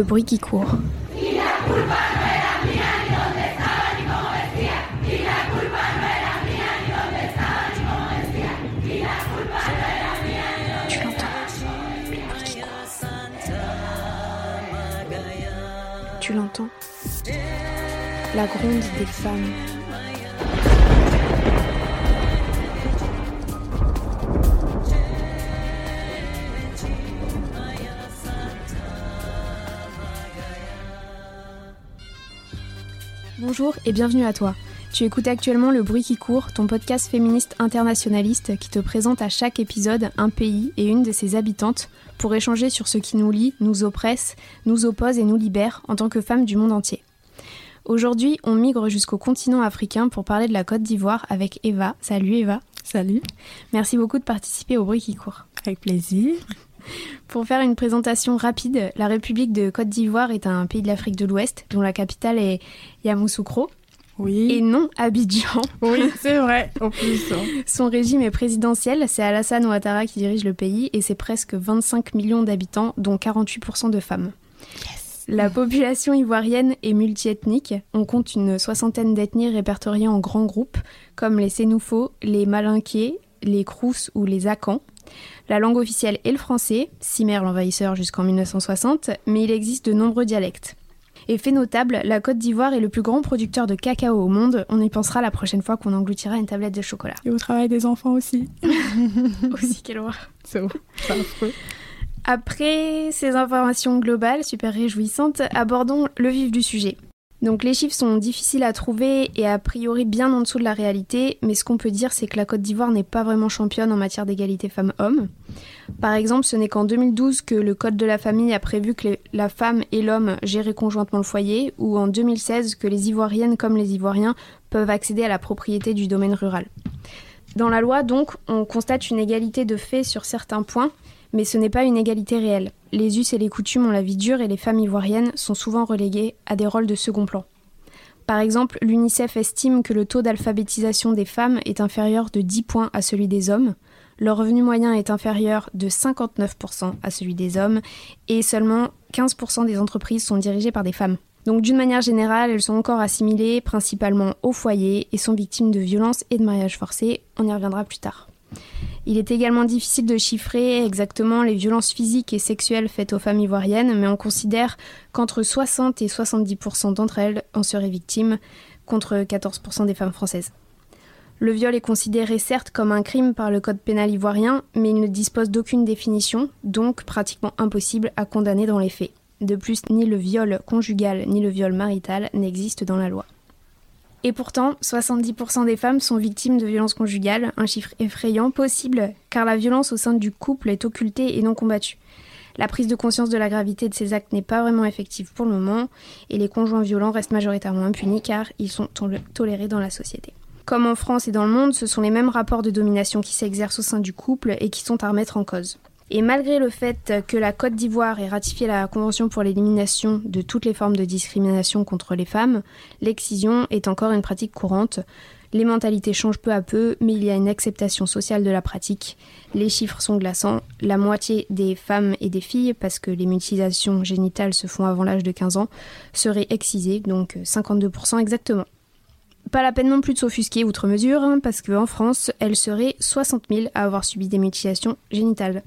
Le bruit qui court. Tu l'entends La gronde des femmes. Bonjour et bienvenue à toi. Tu écoutes actuellement Le Bruit qui court, ton podcast féministe internationaliste qui te présente à chaque épisode un pays et une de ses habitantes pour échanger sur ce qui nous lie, nous oppresse, nous oppose et nous libère en tant que femmes du monde entier. Aujourd'hui, on migre jusqu'au continent africain pour parler de la Côte d'Ivoire avec Eva. Salut Eva. Salut. Merci beaucoup de participer au Bruit qui court. Avec plaisir. Pour faire une présentation rapide, la République de Côte d'Ivoire est un pays de l'Afrique de l'Ouest dont la capitale est Yamoussoukro. Oui. Et non Abidjan. Oui, c'est vrai, en plus. Son régime est présidentiel, c'est Alassane Ouattara qui dirige le pays et c'est presque 25 millions d'habitants, dont 48% de femmes. Yes. La population ivoirienne est multiethnique. On compte une soixantaine d'ethnies répertoriées en grands groupes, comme les Sénoufos, les Malinqués, les Crous ou les Akans. La langue officielle est le français, Cimer l'envahisseur jusqu'en 1960, mais il existe de nombreux dialectes. Et fait notable, la Côte d'Ivoire est le plus grand producteur de cacao au monde. On y pensera la prochaine fois qu'on engloutira une tablette de chocolat. Et au travail des enfants aussi. Aussi, quelle horreur. C'est affreux. Après ces informations globales, super réjouissantes, abordons le vif du sujet. Donc les chiffres sont difficiles à trouver et a priori bien en dessous de la réalité, mais ce qu'on peut dire c'est que la Côte d'Ivoire n'est pas vraiment championne en matière d'égalité femmes-hommes. Par exemple, ce n'est qu'en 2012 que le Code de la famille a prévu que la femme et l'homme géraient conjointement le foyer, ou en 2016 que les Ivoiriennes comme les Ivoiriens peuvent accéder à la propriété du domaine rural. Dans la loi, donc, on constate une égalité de fait sur certains points, mais ce n'est pas une égalité réelle. Les us et les coutumes ont la vie dure et les femmes ivoiriennes sont souvent reléguées à des rôles de second plan. Par exemple, l'UNICEF estime que le taux d'alphabétisation des femmes est inférieur de 10 points à celui des hommes, leur revenu moyen est inférieur de 59% à celui des hommes, et seulement 15% des entreprises sont dirigées par des femmes. Donc d'une manière générale, elles sont encore assimilées principalement au foyer et sont victimes de violences et de mariages forcés, on y reviendra plus tard. Il est également difficile de chiffrer exactement les violences physiques et sexuelles faites aux femmes ivoiriennes, mais on considère qu'entre 60 et 70% d'entre elles en seraient victimes, contre 14% des femmes françaises. Le viol est considéré certes comme un crime par le code pénal ivoirien, mais il ne dispose d'aucune définition, donc pratiquement impossible à condamner dans les faits. De plus, ni le viol conjugal ni le viol marital n'existent dans la loi. Et pourtant, 70% des femmes sont victimes de violences conjugales, un chiffre effrayant possible car la violence au sein du couple est occultée et non combattue. La prise de conscience de la gravité de ces actes n'est pas vraiment effective pour le moment et les conjoints violents restent majoritairement impunis car ils sont tol- tolérés dans la société. Comme en France et dans le monde, ce sont les mêmes rapports de domination qui s'exercent au sein du couple et qui sont à remettre en cause. Et malgré le fait que la Côte d'Ivoire ait ratifié la Convention pour l'élimination de toutes les formes de discrimination contre les femmes, l'excision est encore une pratique courante. Les mentalités changent peu à peu, mais il y a une acceptation sociale de la pratique. Les chiffres sont glaçants. La moitié des femmes et des filles, parce que les mutilations génitales se font avant l'âge de 15 ans, seraient excisées, donc 52% exactement. Pas la peine non plus de s'offusquer outre mesure, hein, parce qu'en France, elles seraient 60 000 à avoir subi des mutilations génitales.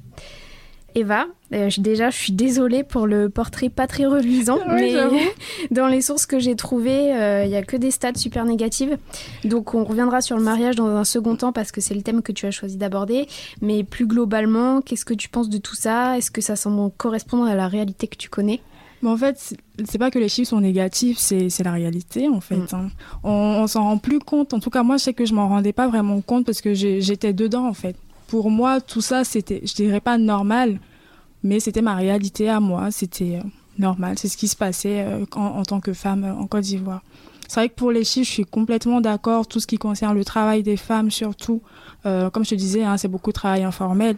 Eva, euh, déjà, je suis désolée pour le portrait pas très reluisant, mais dans les sources que j'ai trouvées, il n'y a que des stats super négatives. Donc, on reviendra sur le mariage dans un second temps parce que c'est le thème que tu as choisi d'aborder. Mais plus globalement, qu'est-ce que tu penses de tout ça? Est-ce que ça semble correspondre à la réalité que tu connais? Mais en fait, c'est- pas que les chiffres sont négatifs, c'est la réalité en fait. Mm. hein. On, on s'en rend plus compte. En tout cas, moi, je sais que je m'en rendais pas vraiment compte parce que j'étais dedans en fait. Pour moi, tout ça, c'était, je dirais pas normal, mais c'était ma réalité à moi. C'était euh, normal. C'est ce qui se passait euh, en, en tant que femme euh, en Côte d'Ivoire. C'est vrai que pour les chiffres, je suis complètement d'accord. Tout ce qui concerne le travail des femmes, surtout, euh, comme je te disais, hein, c'est beaucoup de travail informel.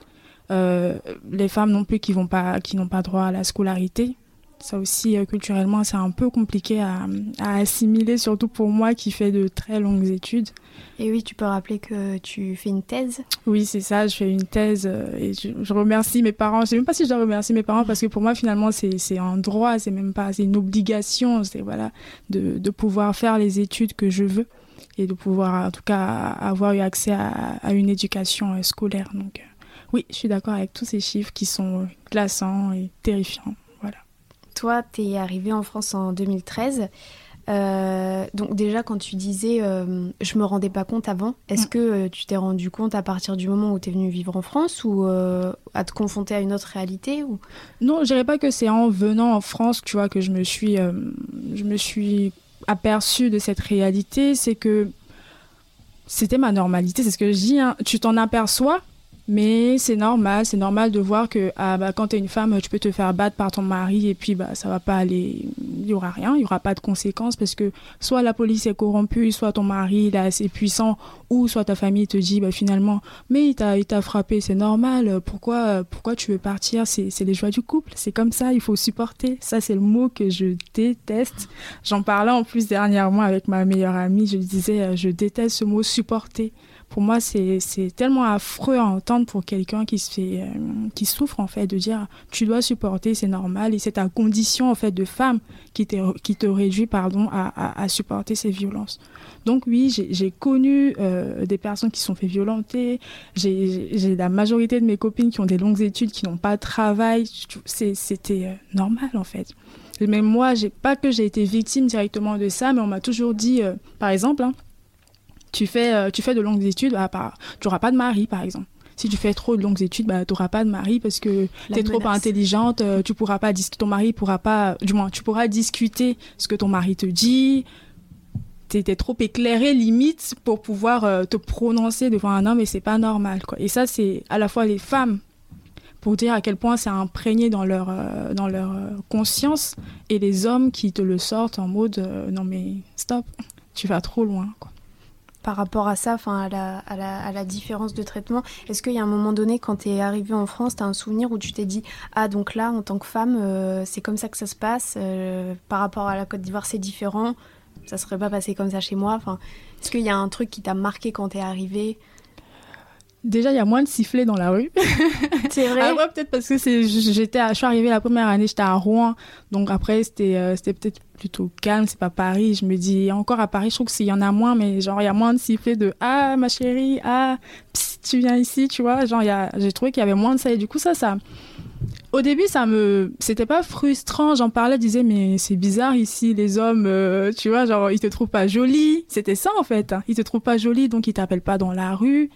Euh, les femmes non plus qui vont pas, qui n'ont pas droit à la scolarité. Ça aussi, euh, culturellement, c'est un peu compliqué à, assimiler, surtout pour moi qui fais de très longues études. Et oui, tu peux rappeler que tu fais une thèse? Oui, c'est ça, je fais une thèse euh, et je, remercie mes parents. Je ne sais même pas si je dois remercier mes parents parce que pour moi, finalement, c'est un droit, c'est même pas, c'est une obligation, c'est voilà, de, de, pouvoir faire les études que je veux et de pouvoir, en tout cas, avoir eu accès à, à une éducation euh, scolaire. Donc, oui, je suis d'accord avec tous ces chiffres qui sont glaçants et terrifiants. Toi, tu es arrivé en France en 2013. Euh, donc déjà quand tu disais euh, je me rendais pas compte avant, est-ce mm. que euh, tu t'es rendu compte à partir du moment où tu es venu vivre en France ou à te confronter à une autre réalité ou... Non, je dirais pas que c'est en venant en France, tu vois, que je me suis, je me suis aperçue de cette réalité. C'est que c'était ma normalité, c'est ce que je dis. Hein. Tu t'en aperçois mais c'est normal, c'est normal de voir que ah, bah, quand tu es une femme, tu peux te faire battre par ton mari et puis bah, ça va pas aller, il y aura rien, il y aura pas de conséquences parce que soit la police est corrompue, soit ton mari est assez puissant ou soit ta famille te dit bah, finalement mais il t'a frappé, c'est normal, pourquoi, pourquoi tu veux partir? C'est les joies du couple, c'est comme ça, il faut supporter. Ça c'est le mot que je déteste. J'en parlais en plus dernièrement avec ma meilleure amie, je disais je déteste ce mot supporter pour moi, c'est tellement affreux à entendre pour quelqu'un qui, se euh, qui souffre, en fait, de dire tu dois supporter, c'est normal, et c'est ta condition, en fait, de femme qui, qui te réduit, pardon, à, à, supporter ces violences. Donc oui, j'ai connu euh, des personnes qui sont fait violenter, j'ai la majorité de mes copines qui ont des longues études, qui n'ont pas de travail, c'était euh, normal, en fait. Mais moi, pas que j'ai été victime directement de ça, mais on m'a toujours dit, par exemple, hein, tu fais, euh, tu fais de longues études, bah, tu n'auras pas de mari, par exemple. Si tu fais trop de longues études, bah, tu n'auras pas de mari parce que tu es trop intelligente, euh, tu pourras pas ton mari pourra pas, du moins, tu pourras discuter ce que ton mari te dit. Tu étais trop éclairé, limite, pour pouvoir euh, te prononcer devant un homme et c'est pas normal, quoi. Et ça, c'est à la fois les femmes pour dire à quel point c'est imprégné dans leur, dans leur conscience et les hommes qui te le sortent en mode non mais stop, tu vas trop loin, quoi par rapport à ça, enfin à la, différence de traitement Est-ce qu'il y a un moment donné, quand tu es arrivé en France, tu as un souvenir où tu t'es dit Ah, donc là, en tant que femme, euh, c'est comme ça que ça se passe euh, Par rapport à la Côte d'Ivoire, c'est différent Ça serait pas passé comme ça chez moi? Enfin, Est-ce qu'il y a un truc qui t'a marqué quand tu es arrivé? Déjà, il y a moins de sifflets dans la rue. C'est vrai? après, peut-être parce que c'est, j'étais, je suis arrivée la première année, j'étais à Rouen, donc après c'était, euh, c'était peut-être plutôt calme. C'est pas Paris. Je me dis encore à Paris, je trouve qu'il y en a moins, mais genre il y a moins de sifflets de ah ma chérie, ah tu viens ici, tu vois. Genre j'ai trouvé qu'il y avait moins de ça et du coup ça, ça. Au début, ça me, c'était pas frustrant. J'en parlais, je disais mais c'est bizarre ici, les hommes, euh, tu vois, genre ils te trouvent pas jolie. C'était ça en fait. Hein. Ils te trouvent pas jolie, donc ils t'appellent pas dans la rue.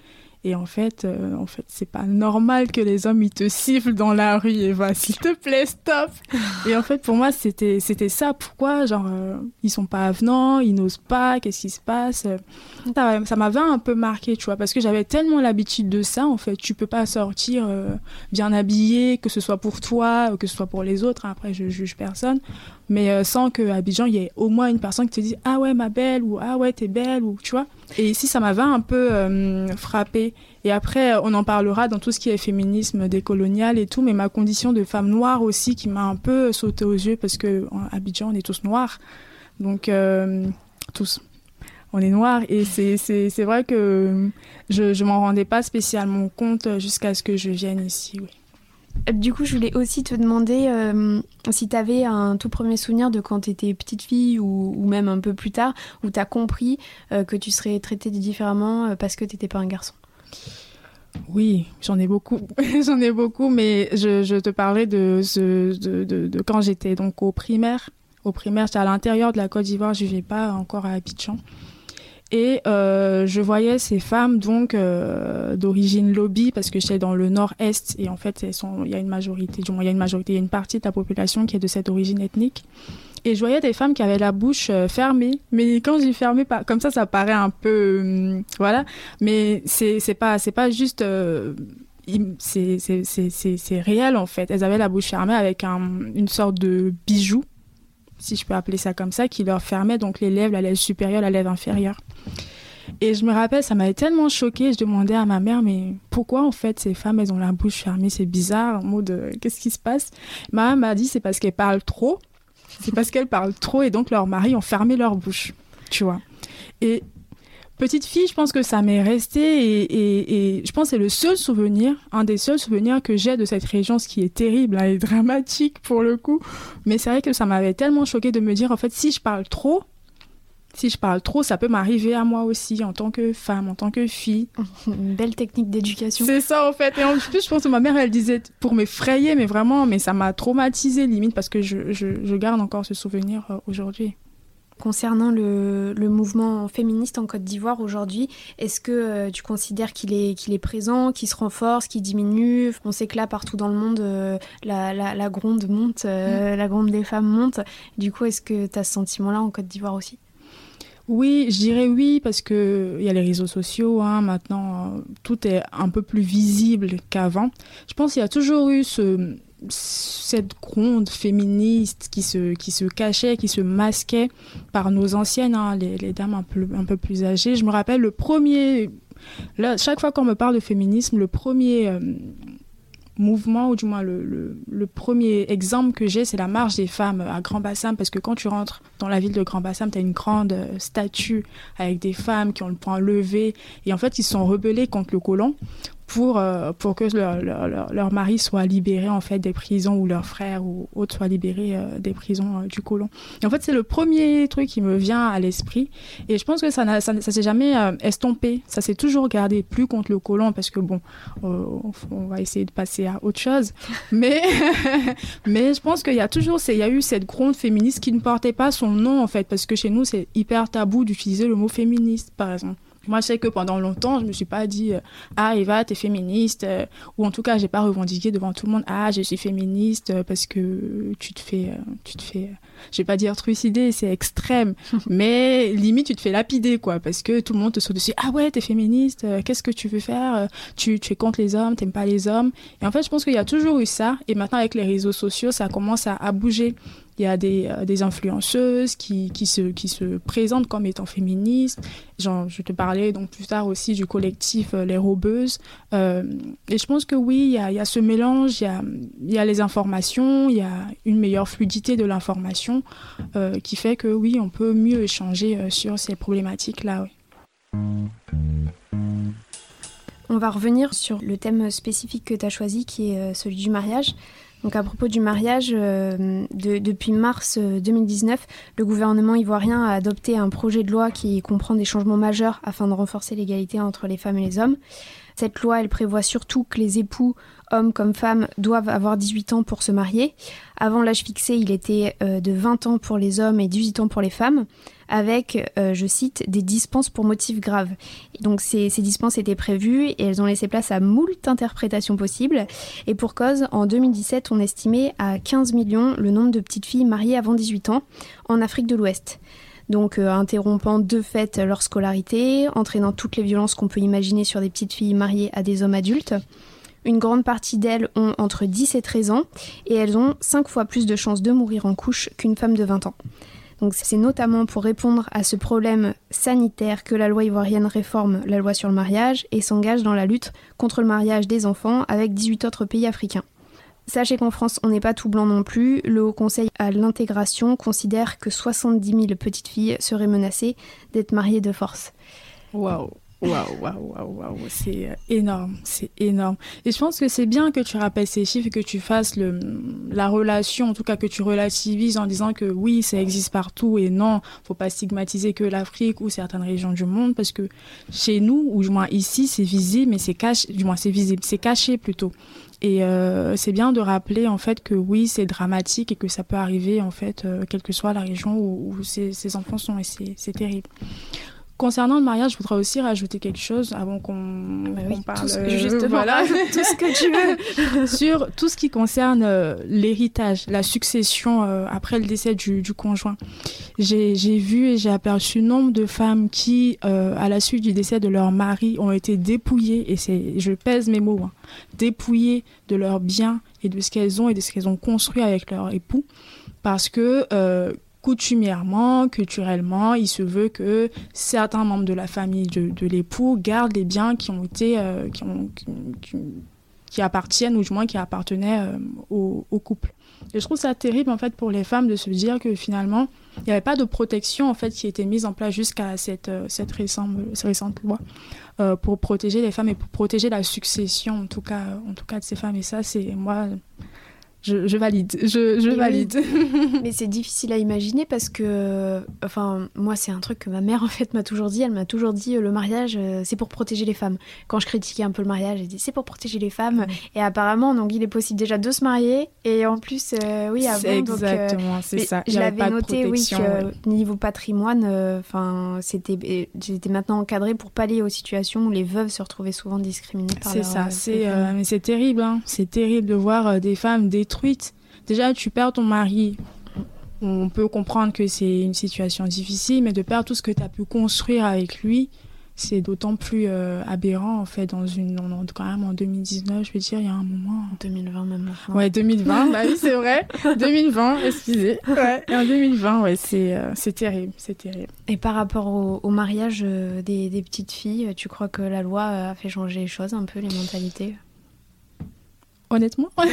Et en fait, euh, en fait, c'est pas normal que les hommes ils te sifflent dans la rue et va s'il te plaît stop. et en fait, pour moi, c'était c'était ça. Pourquoi genre euh, ils sont pas avenants, ils n'osent pas, qu'est-ce qui se passe? Ça, m'avait un peu marqué, tu vois, parce que j'avais tellement l'habitude de ça. En fait, tu peux pas sortir euh, bien habillé, que ce soit pour toi, que ce soit pour les autres. Après, je juge personne mais euh, sans que Abidjan il y ait au moins une personne qui te dise ah ouais ma belle ou ah ouais t'es belle ou tu vois et ici ça m'avait un peu euh, frappé. Et après on en parlera dans tout ce qui est féminisme décolonial et tout mais ma condition de femme noire aussi qui m'a un peu sauté aux yeux parce que à Abidjan on est tous noirs. Donc euh, tous. On est noirs et c'est vrai que je je m'en rendais pas spécialement compte jusqu'à ce que je vienne ici oui du coup, je voulais aussi te demander euh, si tu avais un tout premier souvenir de quand tu étais petite fille ou, même un peu plus tard, où tu as compris euh, que tu serais traitée différemment euh, parce que tu n'étais pas un garçon. Oui, j'en ai beaucoup. j'en ai beaucoup, mais je, te parlais de, quand j'étais donc au primaire. Au primaire, j'étais à l'intérieur de la Côte d'Ivoire, je ne vivais pas encore à Abidjan. Et euh, je voyais ces femmes donc euh, d'origine lobby parce que j'étais dans le nord-est et en fait il y a une majorité, du moins il y a une majorité, il y a une partie de la population qui est de cette origine ethnique. Et je voyais des femmes qui avaient la bouche euh, fermée, mais quand j'ai fermé, comme ça, ça paraît un peu, hum, voilà. Mais c'est c'est pas c'est pas juste c'est réel en fait. Elles avaient la bouche fermée avec un, une sorte de bijou si je peux appeler ça comme ça, qui leur fermait donc les lèvres, la lèvre supérieure, la lèvre inférieure. Et je me rappelle, ça m'avait tellement choquée. Je demandais à ma mère, mais pourquoi en fait ces femmes, elles ont la bouche fermée? C'est bizarre, en mode, qu'est-ce qui se passe? Ma mère m'a dit, c'est parce qu'elles parlent trop. C'est parce qu'elles parlent trop et donc leurs maris ont fermé leur bouche, tu vois. Et petite fille, je pense que ça m'est resté et, et, je pense que c'est le seul souvenir, un des seuls souvenirs que j'ai de cette région, ce qui est terrible hein, et dramatique pour le coup. Mais c'est vrai que ça m'avait tellement choqué de me dire, en fait, si je parle trop, si je parle trop, ça peut m'arriver à moi aussi en tant que femme, en tant que fille. Une belle technique d'éducation. C'est ça en fait. Et en plus, je pense que ma mère, elle disait pour m'effrayer, mais vraiment, mais ça m'a traumatisée limite parce que je, je, garde encore ce souvenir euh, aujourd'hui. Concernant le, le, mouvement féministe en Côte d'Ivoire aujourd'hui, est-ce que euh, tu considères qu'il est, qu'il est présent, qu'il se renforce, qu'il diminue? On sait que là, partout dans le monde, euh, la, la, la, gronde monte, mm. la gronde des femmes monte. Du coup, est-ce que tu as ce sentiment-là en Côte d'Ivoire aussi? Oui, je dirais oui, parce qu'il y a les réseaux sociaux, hein, maintenant, euh, tout est un peu plus visible qu'avant. Je pense qu'il y a toujours eu ce, cette gronde féministe qui se, qui se cachait, qui se masquait par nos anciennes, hein, les, les, dames un peu, un peu plus âgées. Je me rappelle le premier... Là, chaque fois qu'on me parle de féminisme, le premier... Euh, mouvement, ou du moins le, le, premier exemple que j'ai, c'est la marche des femmes à Grand Bassam, parce que quand tu rentres dans la ville de Grand Bassam, tu as une grande euh, statue avec des femmes qui ont le poing levé, et en fait, ils sont rebellés contre le colon pour, euh, pour que leur, leur, leur, mari soit libéré en fait des prisons ou leur frère ou autre soit libéré euh, des prisons euh, du colon. Et en fait, c'est le premier truc qui me vient à l'esprit. Et je pense que ça, ça, ça s'est jamais estompé. Ça s'est toujours gardé plus contre le colon parce que bon, on va essayer de passer à autre chose. Mais, mais je pense qu'il y a toujours, il y a eu cette gronde féministe qui ne portait pas son nom en fait parce que chez nous, c'est hyper tabou d'utiliser le mot féministe par exemple. Moi, je sais que pendant longtemps, je me suis pas dit euh, ah Eva, t'es féministe, euh, ou en tout cas, j'ai pas revendiqué devant tout le monde ah je suis féministe euh, parce que tu te fais, tu te fais, je vais pas dire trucider, c'est extrême, mais limite tu te fais lapider quoi, parce que tout le monde te saute dessus ah ouais t'es féministe, qu'est-ce que tu veux faire, tu, tu es contre les hommes, t'aimes pas les hommes, et en fait je pense qu'il y a toujours eu ça, et maintenant avec les réseaux sociaux, ça commence à, à bouger. Il y a des, euh, influenceuses qui, se, présentent comme étant féministes. Je te parlais donc plus tard aussi du collectif euh, Les Robeuses. Euh, et je pense que oui, il y a, ce mélange, il y a, les informations, il y a une meilleure fluidité de l'information qui fait que oui, on peut mieux échanger sur ces problématiques-là. On va revenir sur le thème spécifique que tu as choisi, qui est celui du mariage. Donc à propos du mariage, euh, depuis mars 2019, euh, le gouvernement ivoirien a adopté un projet de loi qui comprend des changements majeurs afin de renforcer l'égalité entre les femmes et les hommes. Cette loi, elle prévoit surtout que les époux, hommes comme femmes, doivent avoir 18 ans pour se marier. Avant l'âge fixé, il était euh, de 20 ans pour les hommes et 18 ans pour les femmes avec, euh, je cite, des dispenses pour motifs graves. Donc ces, dispenses étaient prévues et elles ont laissé place à moult interprétations possibles. Et pour cause, en 2017, on estimait à 15 millions le nombre de petites filles mariées avant 18 ans en Afrique de l'Ouest donc euh, interrompant de fait leur scolarité, entraînant toutes les violences qu'on peut imaginer sur des petites filles mariées à des hommes adultes. Une grande partie d'elles ont entre 10 et 13 ans et elles ont 5 fois plus de chances de mourir en couche qu'une femme de 20 ans. Donc c'est notamment pour répondre à ce problème sanitaire que la loi ivoirienne réforme la loi sur le mariage et s'engage dans la lutte contre le mariage des enfants avec 18 autres pays africains. Sachez qu'en France, on n'est pas tout blanc non plus. Le Haut Conseil à l'intégration considère que 70 000 petites filles seraient menacées d'être mariées de force. Waouh Waouh, waouh, waouh, waouh, c'est euh, énorme, c'est énorme. Et je pense que c'est bien que tu rappelles ces chiffres et que tu fasses le, la relation, en tout cas que tu relativises en disant que oui, ça existe partout et non, faut pas stigmatiser que l'Afrique ou certaines régions du monde parce que chez nous, ou du moins ici, c'est visible, mais c'est caché, du moins c'est visible, c'est caché plutôt. Et euh, c'est bien de rappeler en fait que oui, c'est dramatique et que ça peut arriver en fait, euh, quelle que soit la région où, où ces, ces enfants sont et c'est terrible. Concernant le mariage, je voudrais aussi rajouter quelque chose avant qu'on bah parle. Tout euh, justement, voilà. tout ce que tu veux. Sur tout ce qui concerne euh, l'héritage, la succession euh, après le décès du, du conjoint. J'ai vu et j'ai aperçu nombre de femmes qui, à la suite du décès de leur mari, ont été dépouillées, et c'est, je pèse mes mots, hein, dépouillées de leurs biens et de ce qu'elles ont et de ce qu'elles ont construit avec leur époux, parce que coutumièrement, culturellement, il se veut que certains membres de la famille de, l'époux gardent les biens qui ont été, euh, qui, ont, qui, appartiennent ou du moins qui appartenaient euh, au, couple. Et je trouve ça terrible en fait pour les femmes de se dire que finalement il n'y avait pas de protection en fait qui était mise en place jusqu'à cette, euh, cette récente, récente loi pour protéger les femmes et pour protéger la succession en tout cas en tout cas de ces femmes. Et ça c'est moi je, valide, je, je valide. Mais c'est difficile à imaginer parce que, enfin, moi, c'est un truc que ma mère, en fait, m'a toujours dit. Elle m'a toujours dit euh, le mariage, euh, c'est pour protéger les femmes. Quand je critiquais un peu le mariage, elle dit c'est pour protéger les femmes. Et apparemment, donc, il est possible déjà de se marier. Et en plus, euh, oui, avant. C'est exactement, c'est ça. Je l'avais noté, oui, que niveau patrimoine, enfin, c'était, j'étais maintenant encadrée pour pallier aux situations où les veuves se retrouvaient souvent discriminées par C'est ça, c'est, mais c'est terrible, hein. C'est terrible de voir des femmes, des Déjà, tu perds ton mari. On peut comprendre que c'est une situation difficile, mais de perdre tout ce que tu as pu construire avec lui, c'est d'autant plus euh, aberrant en fait dans une quand même en 2019 je veux dire il y a un moment. en 2020 même ouais 2020 bah oui c'est vrai. 2020 excusez. Ouais. Et en 2020 ouais c'est euh, c'est terrible c'est terrible. Et par rapport au, mariage euh, des, des, petites filles tu crois que la loi a fait changer les choses un peu les mentalités? Honnêtement,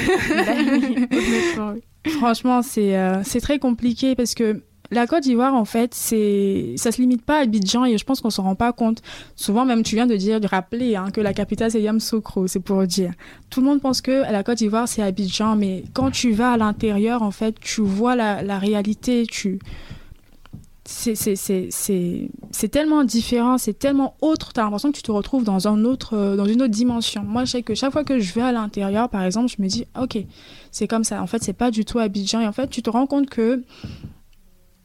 Franchement, c'est euh, c'est très compliqué parce que la Côte d'Ivoire, en fait, c'est ça se limite pas à Abidjan et je pense qu'on s'en rend pas compte. Souvent, même tu viens de dire, de rappeler hein, que la capitale c'est Yamoussoukro, c'est pour dire. Tout le monde pense que la Côte d'Ivoire c'est Abidjan, mais quand tu vas à l'intérieur, en fait, tu vois la, la réalité, tu c'est tellement différent, c'est tellement autre, tu as l'impression que tu te retrouves dans, un autre, euh, dans une autre dimension. Moi, je sais que chaque fois que je vais à l'intérieur, par exemple, je me dis, ok, c'est comme ça. En fait, c'est pas du tout Abidjan. Et en fait, tu te rends compte que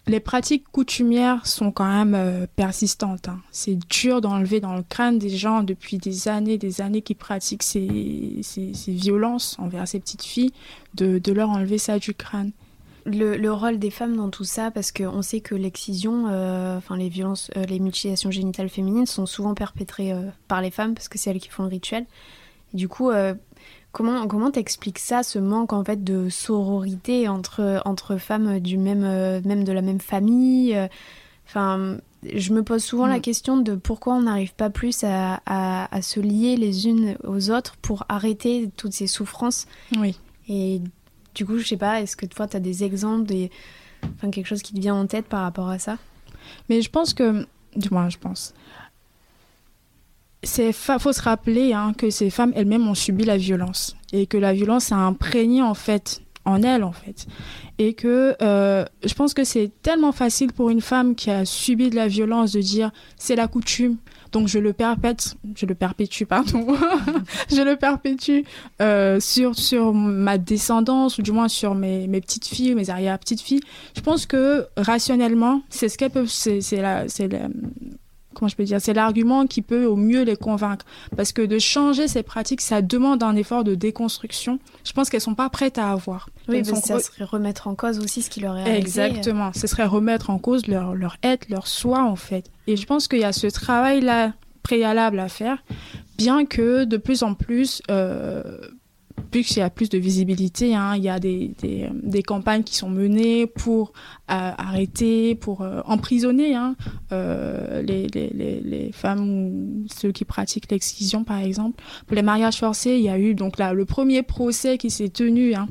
les pratiques coutumières sont quand même euh, persistantes. Hein. C'est dur d'enlever dans le crâne des gens depuis des années, des années qui pratiquent ces, ces, ces violences envers ces petites filles, de, de leur enlever ça du crâne le, rôle des femmes dans tout ça, parce qu'on sait que l'excision, euh, enfin les violences, euh, les mutilations génitales féminines sont souvent perpétrées euh, par les femmes, parce que c'est elles qui font le rituel. du coup, comment comment t'expliques ça, ce manque en fait de sororité entre entre femmes du même même de la même famille Enfin, je me pose souvent la mm. question de pourquoi on n'arrive pas plus à, à, se lier les unes aux autres pour arrêter toutes ces souffrances. Oui. Et du coup, je sais pas, est-ce que toi, tu as des exemples, des... enfin, quelque chose qui te vient en tête par rapport à ça? Mais je pense que, du moins, je pense. Il faut se rappeler hein, que ces femmes elles-mêmes ont subi la violence et que la violence a imprégné en fait en elles en fait et que euh, je pense que c'est tellement facile pour une femme qui a subi de la violence de dire c'est la coutume donc je le perpète, je le perpétue, pardon, je le perpétue euh, sur, sur ma descendance, ou du moins sur mes, mes petites filles, mes arrière-petites filles. Je pense que rationnellement, c'est ce qu'elles peuvent, c'est la, c'est comment je peux dire, c'est l'argument qui peut au mieux les convaincre. Parce que de changer ces pratiques, ça demande un effort de déconstruction. Je pense qu'elles sont pas prêtes à avoir. Oui, mais ça serait remettre en cause aussi ce qui leur est arrivé. Exactement. Ce serait remettre en cause leur, leur être, leur soi, en fait. Et je pense qu'il y a ce travail-là préalable à faire, bien que de plus en plus, euh, plus il y a plus de visibilité, hein, il y a des, des, des, campagnes qui sont menées pour euh, arrêter, pour euh, emprisonner hein, euh, les, les, les, femmes ou ceux qui pratiquent l'excision, par exemple. Pour les mariages forcés, il y a eu donc là le premier procès qui s'est tenu hein,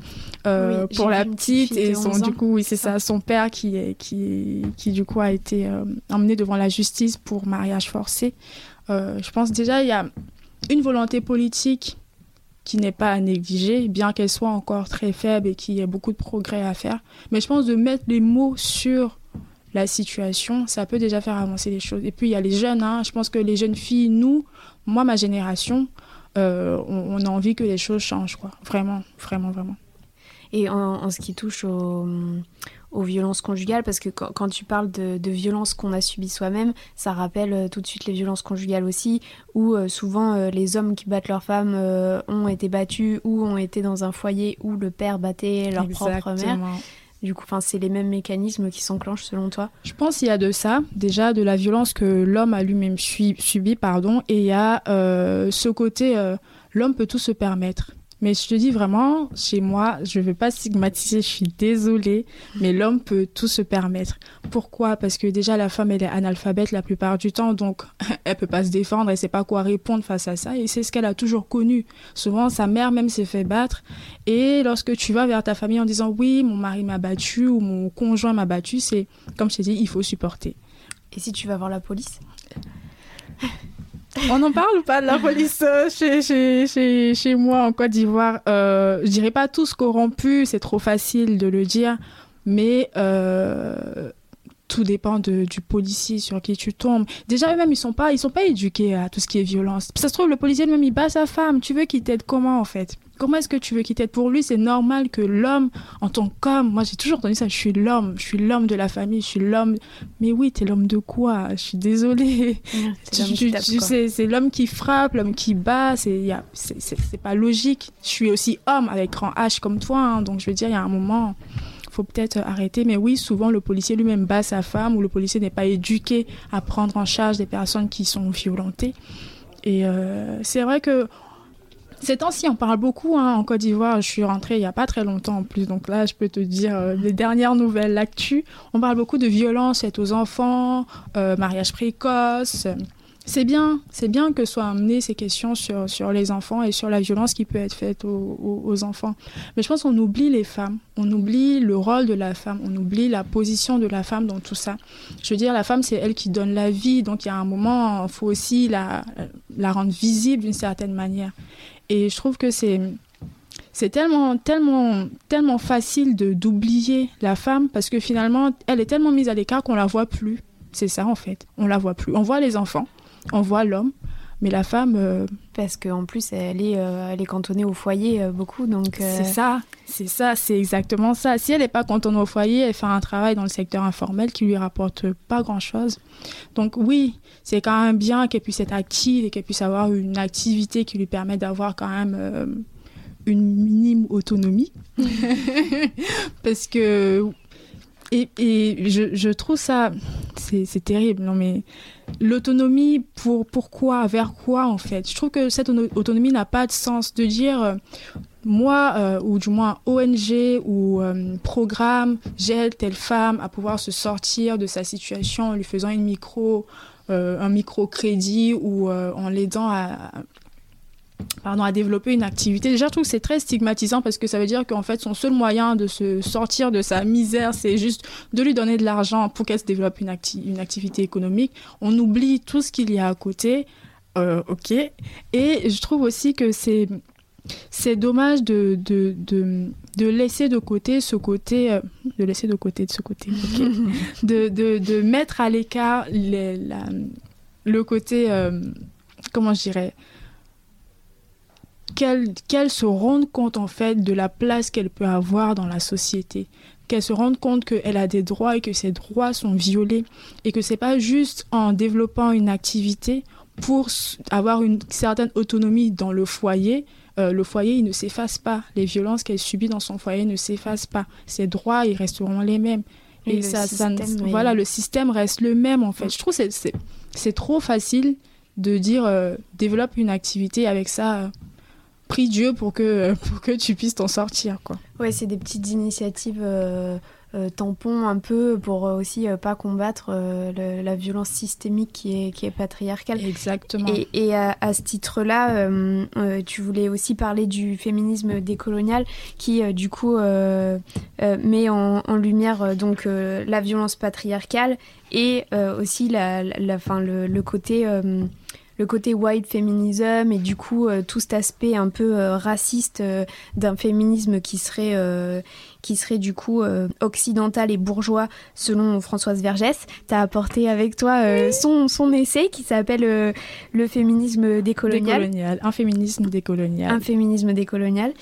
pour la petite et son du coup, oui, c'est ça. son père qui est, qui qui du coup a été emmené devant la justice pour mariage forcé. je pense déjà il y a une volonté politique qui n'est pas à négliger, bien qu'elle soit encore très faible et qu'il y ait beaucoup de progrès à faire. Mais je pense de mettre les mots sur la situation, ça peut déjà faire avancer les choses. Et puis il y a les jeunes, hein. je pense que les jeunes filles, nous, moi, ma génération, euh, on, a envie que les choses changent, quoi. Vraiment, vraiment, vraiment. Et en, en ce qui touche au, aux violences conjugales, parce que quand, tu parles de, de violences qu'on a subies soi-même, ça rappelle euh, tout de suite les violences conjugales aussi, où euh, souvent euh, les hommes qui battent leurs femmes ont été battus ou ont été dans un foyer où le père battait leur propre mère. Du coup, c'est les mêmes mécanismes qui s'enclenchent selon toi? Je pense qu'il y a de ça, déjà de la violence que l'homme a lui-même subi, pardon, et il y a ce côté, l'homme peut tout se permettre Mais je te dis vraiment, chez moi, je ne veux pas stigmatiser, je suis désolée, mais l'homme peut tout se permettre. Pourquoi? Parce que déjà, la femme, elle est analphabète la plupart du temps, donc elle peut pas se défendre, elle sait pas quoi répondre face à ça, et c'est ce qu'elle a toujours connu. Souvent, sa mère même s'est fait battre, et lorsque tu vas vers ta famille en disant oui, mon mari m'a battu ou mon conjoint m'a battu, c'est, comme je t'ai dit, il faut supporter. Et si tu vas voir la police? On n'en parle pas de la police euh, chez, chez, chez, chez moi en Côte d'Ivoire? Euh, je dirais pas tous corrompus, c'est trop facile de le dire, mais euh, tout dépend de, du policier sur qui tu tombes. Déjà, eux-mêmes, ils sont pas, ils sont pas éduqués à tout ce qui est violence. Ça se trouve, le policier lui-même, il bat sa femme. Tu veux qu'il t'aide comment, en fait? Comment est-ce que tu veux qu'il t'aide? Pour lui, c'est normal que l'homme, en tant qu'homme, moi j'ai toujours entendu ça, je suis l'homme, je suis l'homme de la famille, je suis l'homme. Mais oui, t'es l'homme de quoi? Je suis désolée. c'est l'homme qui frappe, l'homme qui bat, c'est pas logique. Je suis aussi homme avec grand H comme toi, hein. donc je veux dire, il y a un moment peut-être arrêter. Mais oui, souvent le policier lui-même bat sa femme ou le policier n'est pas éduqué à prendre en charge des personnes qui sont violentées. Et euh, c'est vrai que ces temps-ci, on parle beaucoup hein, en Côte d'Ivoire. Je suis rentrée il n'y a pas très longtemps en plus, donc là, je peux te dire euh, les dernières nouvelles, l'actu. On parle beaucoup de violence aux enfants, euh, mariage précoce. C'est bien, c'est bien que soient amenées ces questions sur, les enfants et sur la violence qui peut être faite aux, enfants. Mais je pense qu'on oublie les femmes, on oublie le rôle de la femme, on oublie la position de la femme dans tout ça. Je veux dire, la femme, c'est elle qui donne la vie, donc il y a un moment, il faut aussi la, rendre visible d'une certaine manière. Et je trouve que c'est tellement facile d'oublier la femme parce que finalement elle est tellement mise à l'écart qu'on la voit plus. C'est ça en fait, on la voit plus. On voit les enfants, on voit l'homme, mais la femme. Euh, Parce qu'en plus, elle est, euh, elle est cantonnée au foyer euh, beaucoup, donc. C'est ça, c'est ça, c'est exactement ça. Si elle n'est pas cantonnée au foyer, elle fait un travail dans le secteur informel qui lui rapporte pas grand-chose. Donc oui, c'est quand même bien qu'elle puisse être active et qu'elle puisse avoir une activité qui lui permet d'avoir quand même une minime autonomie. Parce que et, je, trouve ça, c'est terrible, non mais l'autonomie pour pourquoi, vers quoi en fait? Je trouve que cette autonomie n'a pas de sens de dire euh, moi euh, ou du moins ONG ou euh, programme j'aide telle femme à pouvoir se sortir de sa situation en lui faisant une micro un microcrédit ou en l'aidant à, pardon, à développer une activité. Déjà, je trouve que c'est très stigmatisant parce que ça veut dire qu'en fait, son seul moyen de se sortir de sa misère, c'est juste de lui donner de l'argent pour qu'elle se développe une, une activité économique. On oublie tout ce qu'il y a à côté. Euh, ok. Et je trouve aussi que c'est c'est dommage de, de, de, de, laisser de côté ce côté, euh, de laisser de côté de ce côté, de, de, de, mettre à l'écart le côté, euh, comment je dirais, qu'elle se rende compte en fait de la place qu'elle peut avoir dans la société, qu'elle se rende compte qu'elle a des droits et que ses droits sont violés et que c'est pas juste en développant une activité pour avoir une certaine autonomie dans le foyer, euh, le foyer il ne s'efface pas, les violences qu'elle subit dans son foyer ne s'effacent pas, ses droits ils resteront les mêmes. Et, ça, voilà, le système reste le même en fait. Je trouve que c'est trop facile de dire euh, développe une activité avec ça. Euh, prie Dieu pour que, pour que tu puisses t'en sortir. Quoi. Ouais, c'est des petites initiatives euh, euh, tampons un peu pour aussi euh, pas combattre la violence systémique qui est, qui est patriarcale. Exactement. Et, et à, ce titre-là, tu voulais aussi parler du féminisme décolonial qui, du coup, met en, en lumière donc la violence patriarcale et aussi la, la, fin, le, le côté le côté white féminisme et du coup euh, tout cet aspect un peu euh, raciste euh, d'un féminisme qui serait qui serait du coup occidental et bourgeois selon Françoise Vergès. Tu as apporté avec toi son, son essai qui s'appelle Le féminisme décolonial. décolonial. Un féminisme décolonial. Un féminisme décolonial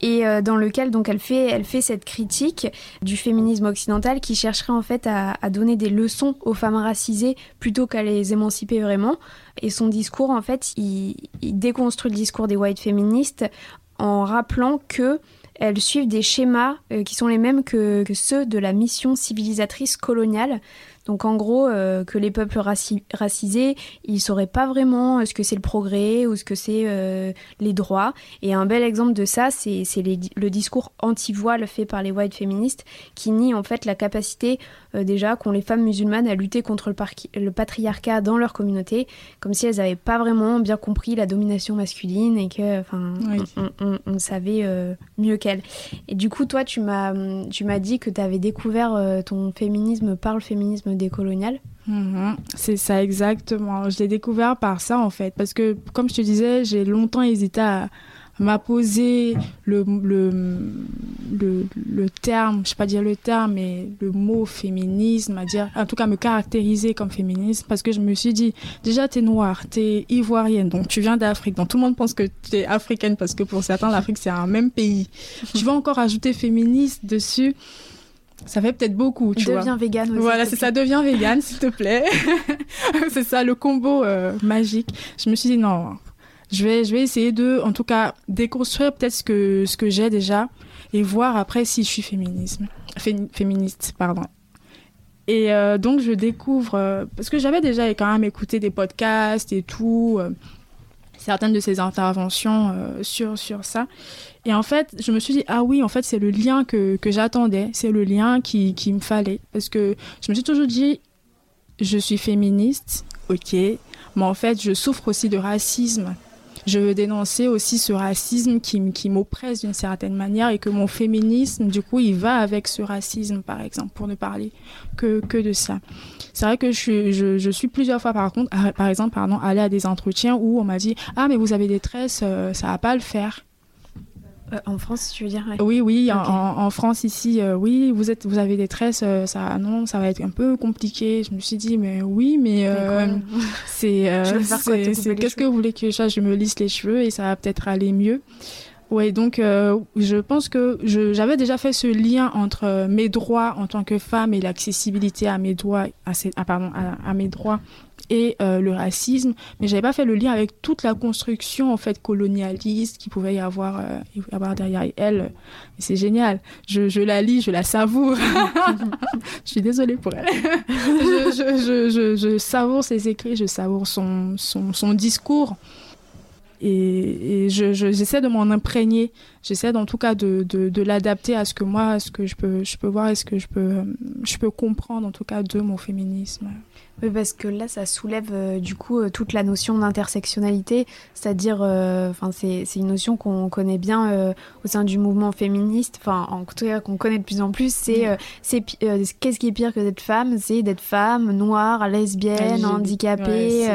et dans lequel elle fait cette critique du féminisme occidental qui chercherait en fait à, donner des leçons aux femmes racisées plutôt qu'à les émanciper vraiment et son discours, en fait, il, déconstruit le discours des white féministes en rappelant que elles suivent des schémas qui sont les mêmes que ceux de la mission civilisatrice coloniale. Donc en gros, euh, que les peuples racisés, ils sauraient pas vraiment euh, ce que c'est le progrès ou ce que c'est euh, les droits. Et un bel exemple de ça, c'est le discours anti-voile fait par les white féministes qui nie en fait la capacité déjà qu'ont les femmes musulmanes à lutter contre le, patriarcat dans leur communauté, comme si elles n'avaient pas vraiment bien compris la domination masculine et que, enfin, on, savait mieux qu'elles. Et du coup, toi, tu m'as dit que tu avais découvert ton féminisme par le féminisme décolonial mhm. c'est ça exactement. Je l'ai découvert par ça en fait, parce que comme je te disais, j'ai longtemps hésité à m'apposer le, le, le, terme, je sais pas dire le terme, mais le mot féminisme, à dire, en tout cas me caractériser comme féministe, parce que je me suis dit, déjà tu es noire, tu es ivoirienne, donc tu viens d'Afrique, donc tout le monde pense que tu es africaine, parce que pour certains l'Afrique c'est un même pays. tu vas encore ajouter féministe dessus ça fait peut-être beaucoup, tu deviens vois. vegan aussi. Voilà, c'est ça, deviens vegan, s'il te plaît. c'est ça, le combo euh, magique. Je me suis dit, non, je vais, je vais essayer de, en tout cas, déconstruire peut-être ce que, ce que j'ai déjà et voir après si je suis féminisme, féministe. Pardon. Et euh, donc, je découvre, euh, parce que j'avais déjà quand même écouté des podcasts et tout, certaines de ses interventions sur, sur ça. Et en fait, je me suis dit, ah oui, en fait, c'est le lien que, que j'attendais, c'est le lien qui, qui me fallait. Parce que je me suis toujours dit, je suis féministe, ok, mais en fait, je souffre aussi de racisme. Je veux dénoncer aussi ce racisme qui, qui m'oppresse d'une certaine manière et que mon féminisme, du coup, il va avec ce racisme, par exemple, pour ne parler que, que de ça. C'est vrai que je, je, je, suis plusieurs fois, par contre, par exemple, pardon, allée à des entretiens où on m'a dit, ah, mais vous avez des tresses, euh, ça va pas le faire. Euh, en France, tu veux dire Oui, oui, en, France ici, euh, oui, vous êtes, vous avez des tresses, euh, ça, non, ça va être un peu compliqué. Je me suis dit, mais oui, mais c'est, qu'est-ce que vous voulez que je fasse? Je me lisse les cheveux et ça va peut-être aller mieux. Oui, donc je pense que j'avais déjà fait ce lien entre mes droits en tant que femme et l'accessibilité à mes droits, à, ah, pardon, à mes droits et euh, le racisme, mais j'avais pas fait le lien avec toute la construction en fait colonialiste qui pouvait y avoir, euh, y avoir derrière elle. C'est génial. Je, je, la lis, je la savoure. je suis désolée pour elle. je, je, je, savoure ses écrits, je savoure son, son, son discours. Et, et j'essaie de m'en imprégner. J'essaie en tout cas de, de, de l'adapter à ce que moi, à ce que je peux, je peux voir et ce que je peux, je peux comprendre en tout cas de mon féminisme. Oui, parce que là, ça soulève euh, du coup euh, toute la notion d'intersectionnalité, c'est-à-dire, euh, enfin, c'est une notion qu'on connaît bien au sein du mouvement féministe, enfin, en tout cas qu'on connaît de plus en plus. C'est, c'est qu'est-ce qui est pire que d'être femme? C'est d'être femme, noire, lesbienne, handicapée,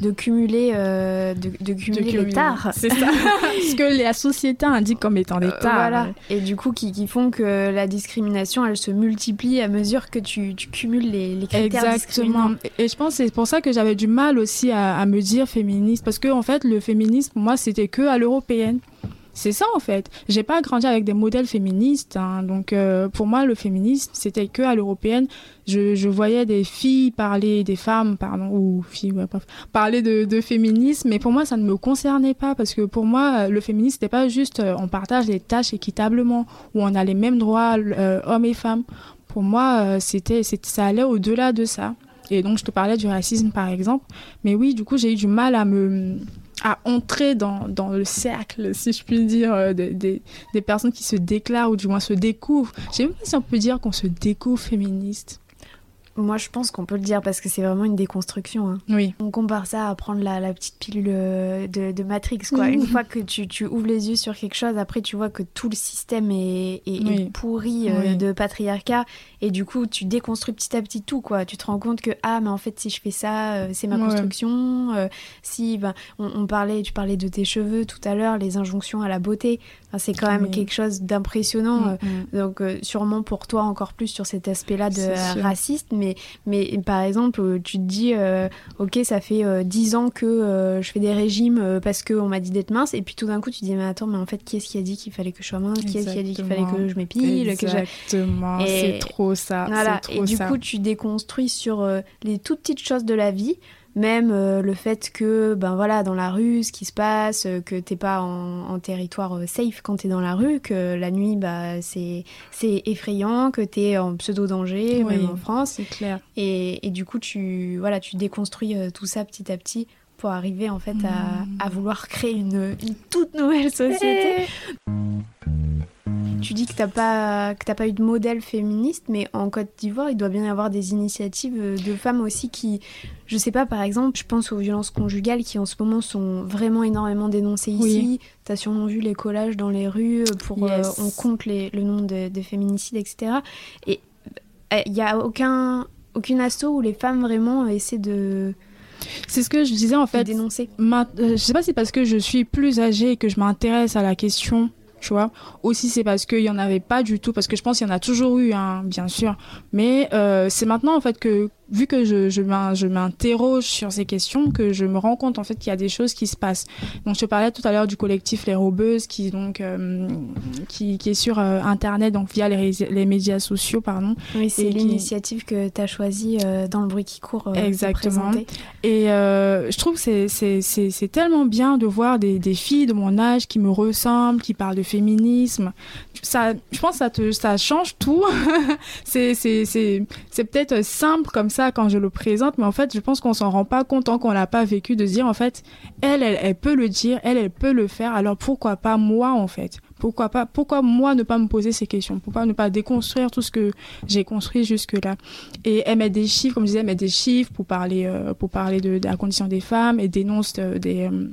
de cumuler, de, de, cumuler les tares. C'est ça. ce que la société indique comme étant des tares. voilà. Et du coup, qui, qui, font que la discrimination, elle se multiplie à mesure que tu, tu cumules les, les critères Exactement. Et je pense c'est pour ça que j'avais du mal aussi à, me dire féministe. Parce que, en fait, le féminisme, pour moi, c'était que à l'européenne. C'est ça en fait. J'ai pas grandi avec des modèles féministes, hein. donc euh, pour moi le féminisme c'était que à l'européenne. Je, voyais des filles parler, des femmes pardon ou filles ouais, parler de, féminisme, mais pour moi ça ne me concernait pas parce que pour moi le féminisme c'était pas juste euh, on partage les tâches équitablement ou on a les mêmes droits euh, hommes et femmes. Pour moi c'était ça allait au-delà de ça. Et donc, je te parlais du racisme, par exemple. Mais oui, du coup, j'ai eu du mal à me à entrer dans, dans le cercle, si je puis dire, euh, des, des, des personnes qui se déclarent ou du moins se découvrent. Je sais même pas si on peut dire qu'on se découvre féministe. Moi, je pense qu'on peut le dire parce que c'est vraiment une déconstruction. Hein. Oui. On compare ça à prendre la, la petite pilule euh, de, de Matrix. Quoi. Une fois que tu, tu, ouvres les yeux sur quelque chose, après, tu vois que tout le système est, est, pourri euh, de patriarcat. Et du coup, tu déconstruis petit à petit tout. Quoi. Tu te rends compte que, ah, mais en fait, si je fais ça, euh, c'est ma construction. si ben, on, parlait, tu parlais de tes cheveux tout à l'heure, les injonctions à la beauté. C'est quand même quelque chose d'impressionnant. Mm, mm. Donc, sûrement pour toi, encore plus sur cet aspect-là de raciste. Mais mais, par exemple, tu te dis, euh, ok, ça fait euh, dix 10 ans que euh, je fais des régimes parce qu'on m'a dit d'être mince, et puis tout d'un coup, tu te dis, mais attends, mais en fait, qui est-ce qui a dit qu'il fallait que je sois mince? Qui est-ce qui a dit qu'il fallait que je m'épile Exactement, c'est trop ça. et du coup, tu déconstruis sur les toutes petites choses de la vie même le fait que, ben voilà, dans la rue, ce qui se passe, que t'es pas en, territoire safe quand t'es dans la rue, que la nuit, bah, c'est effrayant, que t'es en pseudo-danger, même en France. C'est clair. Et, et, du coup, tu, voilà, tu déconstruis tout ça petit à petit pour arriver en fait à, à vouloir créer une, une, toute nouvelle société. Tu dis que t'as pas que t'as pas eu de modèle féministe, mais en Côte d'Ivoire, il doit bien y avoir des initiatives de femmes aussi qui, je sais pas, par exemple, je pense aux violences conjugales qui en ce moment sont vraiment énormément dénoncées ici. Tu as sûrement vu les collages dans les rues pour euh, on compte les, le nombre de, de, féminicides, etc. Et il euh, n'y a aucun aucune asso où les femmes vraiment essaient de c'est ce que je disais en fait. Dénoncer. Ma, euh, je sais pas si c'est parce que je suis plus âgée et que je m'intéresse à la question, tu vois. Aussi c'est parce qu'il y en avait pas du tout, parce que je pense qu'il y en a toujours eu, hein, bien sûr. Mais euh, c'est maintenant en fait que vu que je, je m'interroge sur ces questions, que je me rends compte en fait qu'il y a des choses qui se passent. Donc je te parlais tout à l'heure du collectif Les Robeuses qui donc euh, qui, qui, est sur euh, internet donc via les, les, médias sociaux pardon. Oui, c'est l'initiative que tu as choisie euh, dans le bruit qui court. Exactement. Et je trouve que c'est tellement bien de voir des, des, filles de mon âge qui me ressemblent, qui parlent de féminisme. Ça, je pense que ça te ça change tout. c'est peut-être simple comme ça quand je le présente, mais en fait, je pense qu'on s'en rend pas compte tant qu'on l'a pas vécu de dire, en fait, elle, elle, peut le dire, elle, elle peut le faire, alors pourquoi pas moi, en fait? Pourquoi pas pourquoi moi ne pas me poser ces questions? Pourquoi ne pas déconstruire tout ce que j'ai construit jusque là et elle met des chiffres comme je disais elle des chiffres pour parler euh, pour parler de, la condition des femmes et dénonce euh, des euh,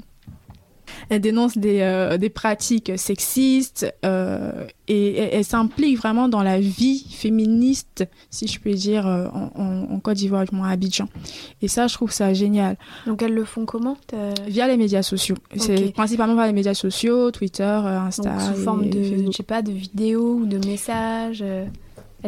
elle dénonce des, euh, des pratiques sexistes euh, et, elle, s'implique vraiment dans la vie féministe, si je puis dire, euh, en, en, Côte d'Ivoire, à Abidjan. Et ça, je trouve ça génial. Donc elles le font comment Via les médias sociaux. C'est principalement via les médias sociaux, Twitter, Insta. Donc, sous forme de, je sais pas, de vidéos ou de messages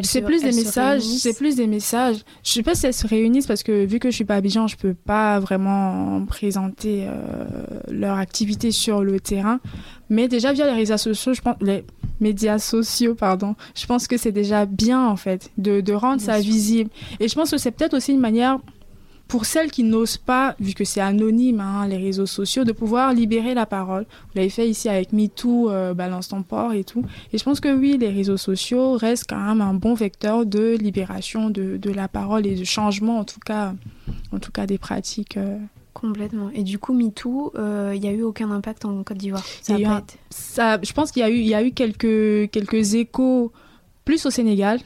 c'est plus des messages, c'est plus des messages. Je sais pas si elles se réunissent parce que vu que je suis pas à Abidjan, je peux pas vraiment présenter euh, leur activité sur le terrain. Mais déjà via les réseaux sociaux, je pense les médias sociaux, pardon. Je pense que c'est déjà bien en fait de, de rendre ça visible. Et je pense que c'est peut-être aussi une manière pour celles qui n'osent pas, vu que c'est anonyme, hein, les réseaux sociaux, de pouvoir libérer la parole. Vous l'avez fait ici avec MeToo, euh, Balance ton port et tout. Et je pense que oui, les réseaux sociaux restent quand même un bon vecteur de libération de, de la parole et de changement, en tout cas, en tout cas des pratiques. Euh. Complètement. Et du coup, MeToo, euh, il n'y a eu aucun impact en Côte d'Ivoire ça, ça, Je pense qu'il y a eu, il y a eu quelques, quelques échos plus au Sénégal,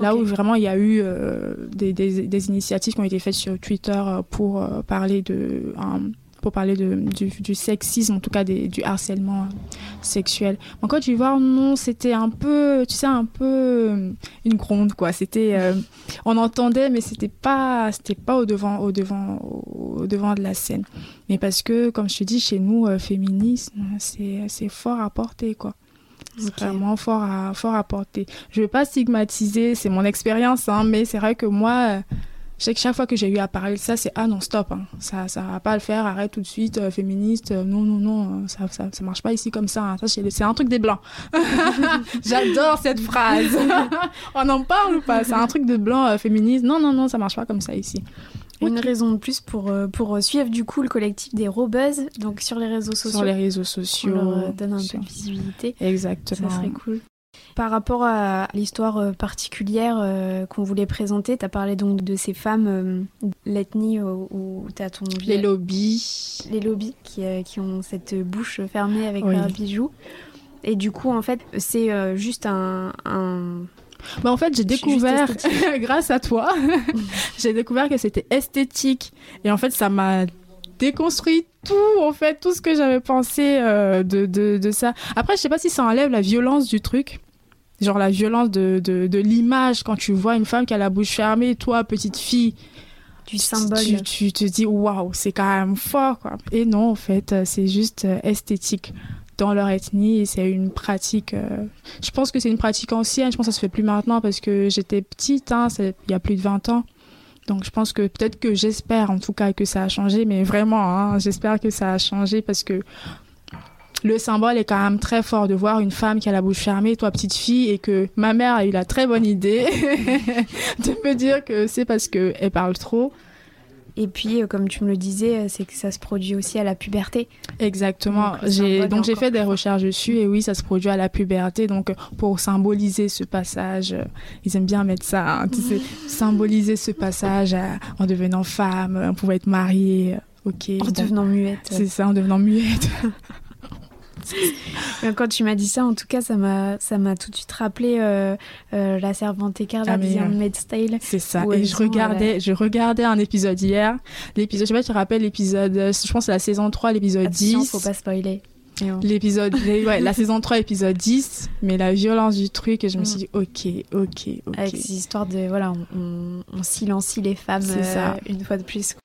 Là où vraiment il y a eu euh, des, des, des, initiatives qui ont été faites sur Twitter euh, pour euh, parler de pour parler de, du, du, sexisme, en tout cas des, du harcèlement sexuel. En Côte d'Ivoire, non, c'était un peu, tu sais, un peu une gronde, quoi. C'était, on entendait, mais c'était pas, c'était pas au devant, au devant, au devant de la scène. Mais parce que, comme je te dis, chez nous, féminisme, c'est, c'est fort à porter, quoi. C'est vraiment fort à, fort à porter. Je ne veux pas stigmatiser, c'est mon expérience, hein, mais c'est vrai que moi, je sais que chaque fois que j'ai eu à parler de ça, c'est ah non, stop, hein. ça ça va pas le faire, arrête tout de suite, euh, féministe, euh, non, non, non, euh, ça, ça, ça, marche pas ici comme ça, hein. ça c'est un truc des blancs. J'adore cette phrase. On en parle ou pas? C'est un truc de blanc féministe, non, non, non, ça marche pas comme ça ici. Une raison de plus pour, euh, pour suivre du coup le collectif des Robuzz, donc sur les réseaux sociaux. Sur les réseaux sociaux. On leur donne un peu de visibilité. Exactement. Ça serait cool. Par rapport à l'histoire euh, particulière euh, qu'on voulait présenter, tu as parlé donc de ces femmes, l'ethnie où, tu as ton... Les lobbies. Les lobbies qui, qui ont cette bouche fermée avec leurs bijoux. Et du coup, en fait, c'est juste un, un bah en fait, j'ai découvert, grâce à toi, j'ai découvert que c'était esthétique. Et en fait, ça m'a déconstruit tout, en fait, tout ce que j'avais pensé euh, de, de, de, ça. Après, je sais pas si ça enlève la violence du truc. Genre la violence de, de, de l'image quand tu vois une femme qui a la bouche fermée, toi, petite fille. Du symbole. Tu, tu, te dis, waouh, c'est quand même fort, quoi. Et non, en fait, c'est juste euh, esthétique dans leur ethnie et c'est une pratique. Euh, je pense que c'est une pratique ancienne. Je pense que ça se fait plus maintenant parce que j'étais petite, hein, il y a plus de 20 ans. Donc je pense que peut-être que j'espère en tout cas que ça a changé, mais vraiment, hein, j'espère que ça a changé parce que le symbole est quand même très fort de voir une femme qui a la bouche fermée, toi petite fille, et que ma mère a eu la très bonne idée de me dire que c'est parce qu'elle parle trop Et puis, euh, comme tu me le disais, euh, c'est que ça se produit aussi à la puberté. Exactement. Donc j'ai fait des recherches dessus et oui, ça se produit à la puberté. Donc pour symboliser ce passage, ils aiment bien mettre ça, hein, tu sais, symboliser ce passage en devenant femme, on pouvait être mariée. Ok. En devenant muette. C'est ça, en devenant muette. Quand tu m'as dit ça, en tout cas, ça m'a, ça m'a tout de suite rappelé euh, euh, la servante écarlate ah, de Handmaid's Tale. C'est ça. Et je regardais, je regardais un épisode hier. L'épisode, je sais pas, tu te rappelles l'épisode, je pense c'est la saison 3, l'épisode Attention, 10. faut pas spoiler. L'épisode, ouais, la saison 3, épisode 10, mais la violence du truc, et je me suis dit, ok, ok, ok. Avec ces histoires de, voilà, on, on, silencie les femmes ça. Euh, une fois de plus.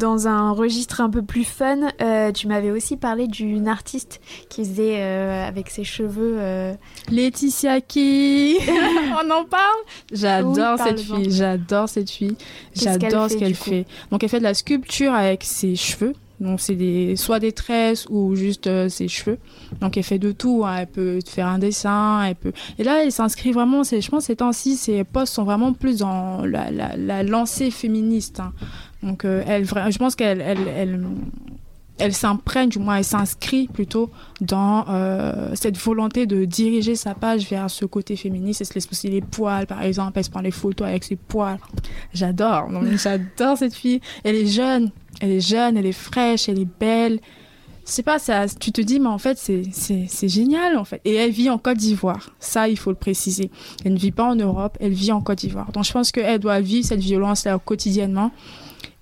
Dans un registre un peu plus fun, euh, tu m'avais aussi parlé d'une artiste qui faisait euh, avec ses cheveux. Euh... Laetitia qui On en parle? J'adore cette fille, j'adore cette fille, j'adore ce qu'elle fait. Donc elle fait de la sculpture avec ses cheveux. Donc c'est des, soit des tresses ou juste euh, ses cheveux. Donc elle fait de tout. Hein. Elle peut faire un dessin, elle peut. Et là elle s'inscrit vraiment. Je pense ces temps-ci ses posts sont vraiment plus dans la, la, lancée féministe. Hein. Donc, euh, elle, je pense qu'elle elle, elle, elle s'imprègne, du moins elle s'inscrit plutôt dans euh, cette volonté de diriger sa page vers ce côté féministe. Elle se laisse pousser les poils, par exemple? Elle se prend les photos avec ses poils. J'adore. J'adore cette fille. Elle est jeune. Elle est jeune, elle est fraîche, elle est belle. C'est pas ça. Tu te dis, mais en fait, c'est génial, en fait. Et elle vit en Côte d'Ivoire. Ça, il faut le préciser. Elle ne vit pas en Europe, elle vit en Côte d'Ivoire. Donc, je pense qu'elle doit vivre cette violence-là quotidiennement.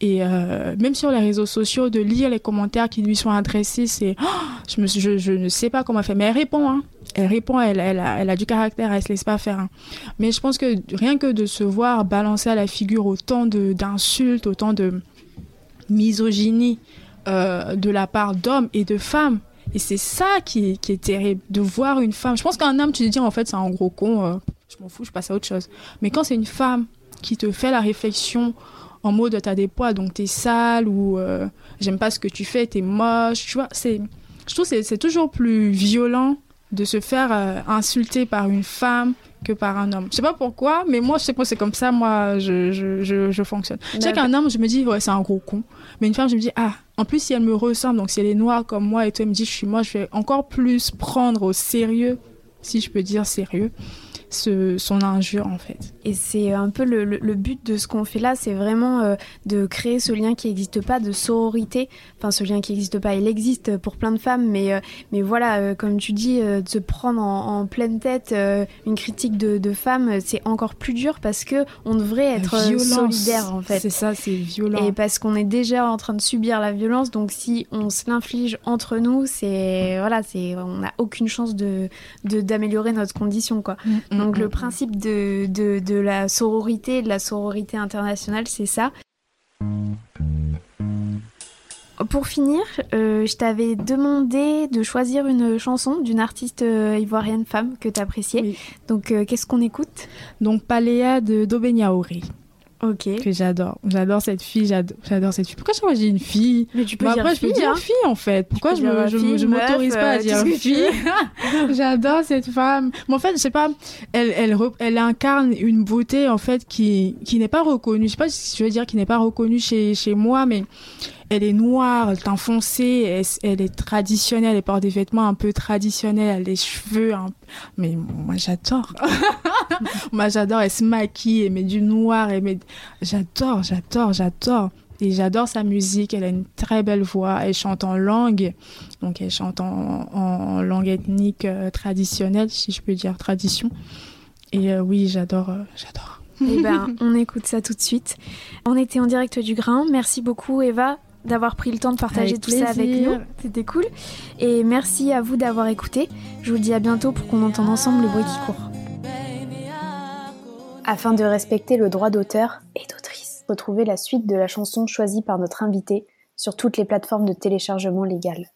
Et euh, même sur les réseaux sociaux, de lire les commentaires qui lui sont adressés, c'est. Oh, je, je, je, ne sais pas comment elle fait, mais elle répond. Hein. Elle répond, elle, elle, a, elle a du caractère, elle se laisse pas faire. Hein. Mais je pense que rien que de se voir balancer à la figure autant d'insultes, autant de misogynie euh, de la part d'hommes et de femmes, et c'est ça qui, qui, est terrible, de voir une femme. Je pense qu'un homme, tu te dis en fait, c'est un gros con, euh, je m'en fous, je passe à autre chose. Mais quand c'est une femme qui te fait la réflexion en mode t'as des poids donc t'es sale ou euh, j'aime pas ce que tu fais t'es moche tu vois c'est je trouve c'est c'est toujours plus violent de se faire euh, insulter par une femme que par un homme. Je sais pas pourquoi mais moi je sais pas c'est comme ça moi je je, je, je fonctionne. Je sais qu'un homme je me dis ouais c'est un gros con mais une femme je me dis ah en plus si elle me ressemble donc si elle est noire comme moi et toi elle me dit je suis moi je vais encore plus prendre au sérieux si je peux dire sérieux ce, son injure en fait. Et c'est un peu le, le, but de ce qu'on fait là, c'est vraiment euh, de créer ce lien qui n'existe pas, de sororité. Enfin, ce lien qui n'existe pas, il existe pour plein de femmes, mais, euh, mais voilà, euh, comme tu dis, de se prendre en, en pleine tête une critique de, de femmes, c'est encore plus dur parce que on devrait être solidaire en fait. C'est ça, c'est violent. Et parce qu'on est déjà en train de subir la violence, donc si on se l'inflige entre nous, c'est voilà, c'est on n'a aucune chance de d'améliorer notre condition quoi. Mm, mm. Donc le principe de, de, de la sororité, de la sororité internationale, c'est ça. Pour finir, euh, je t'avais demandé de choisir une chanson d'une artiste euh, ivoirienne femme que tu appréciais. Donc, euh, qu'est-ce qu'on écoute? Donc, Paléa de Dobeniaori. Ok. Que j'adore. J'adore cette fille, j'adore cette fille. Pourquoi je dis une fille Mais tu peux bah, dire Après, je peux dire hein. fille en fait. Pourquoi je, je, m'autorise pas à dire fille J'adore cette femme. Mais en fait, je sais pas, elle, elle, elle incarne une beauté en fait qui, qui n'est pas reconnue. Je sais pas si je veux dire qui n'est pas reconnue chez, chez moi, mais elle est noire, teint foncé, elle, est traditionnelle, elle porte des vêtements un peu traditionnels, elle a les cheveux. Mais moi j'adore. moi j'adore, elle se maquille, elle met du noir, elle met... J'adore, j'adore, j'adore. Et j'adore sa musique, elle a une très belle voix, elle chante en langue, donc elle chante en, langue ethnique euh, traditionnelle, si je peux dire tradition. Et euh, oui, j'adore, euh, j'adore. Eh ben, on écoute ça tout de suite. On était en direct du grain. Merci beaucoup, Eva d'avoir pris le temps de partager tout ça avec nous. C'était cool. Et merci à vous d'avoir écouté. Je vous dis à bientôt pour qu'on entende ensemble le bruit qui court. Afin de respecter le droit d'auteur et d'autrice, retrouvez la suite de la chanson choisie par notre invité sur toutes les plateformes de téléchargement légales.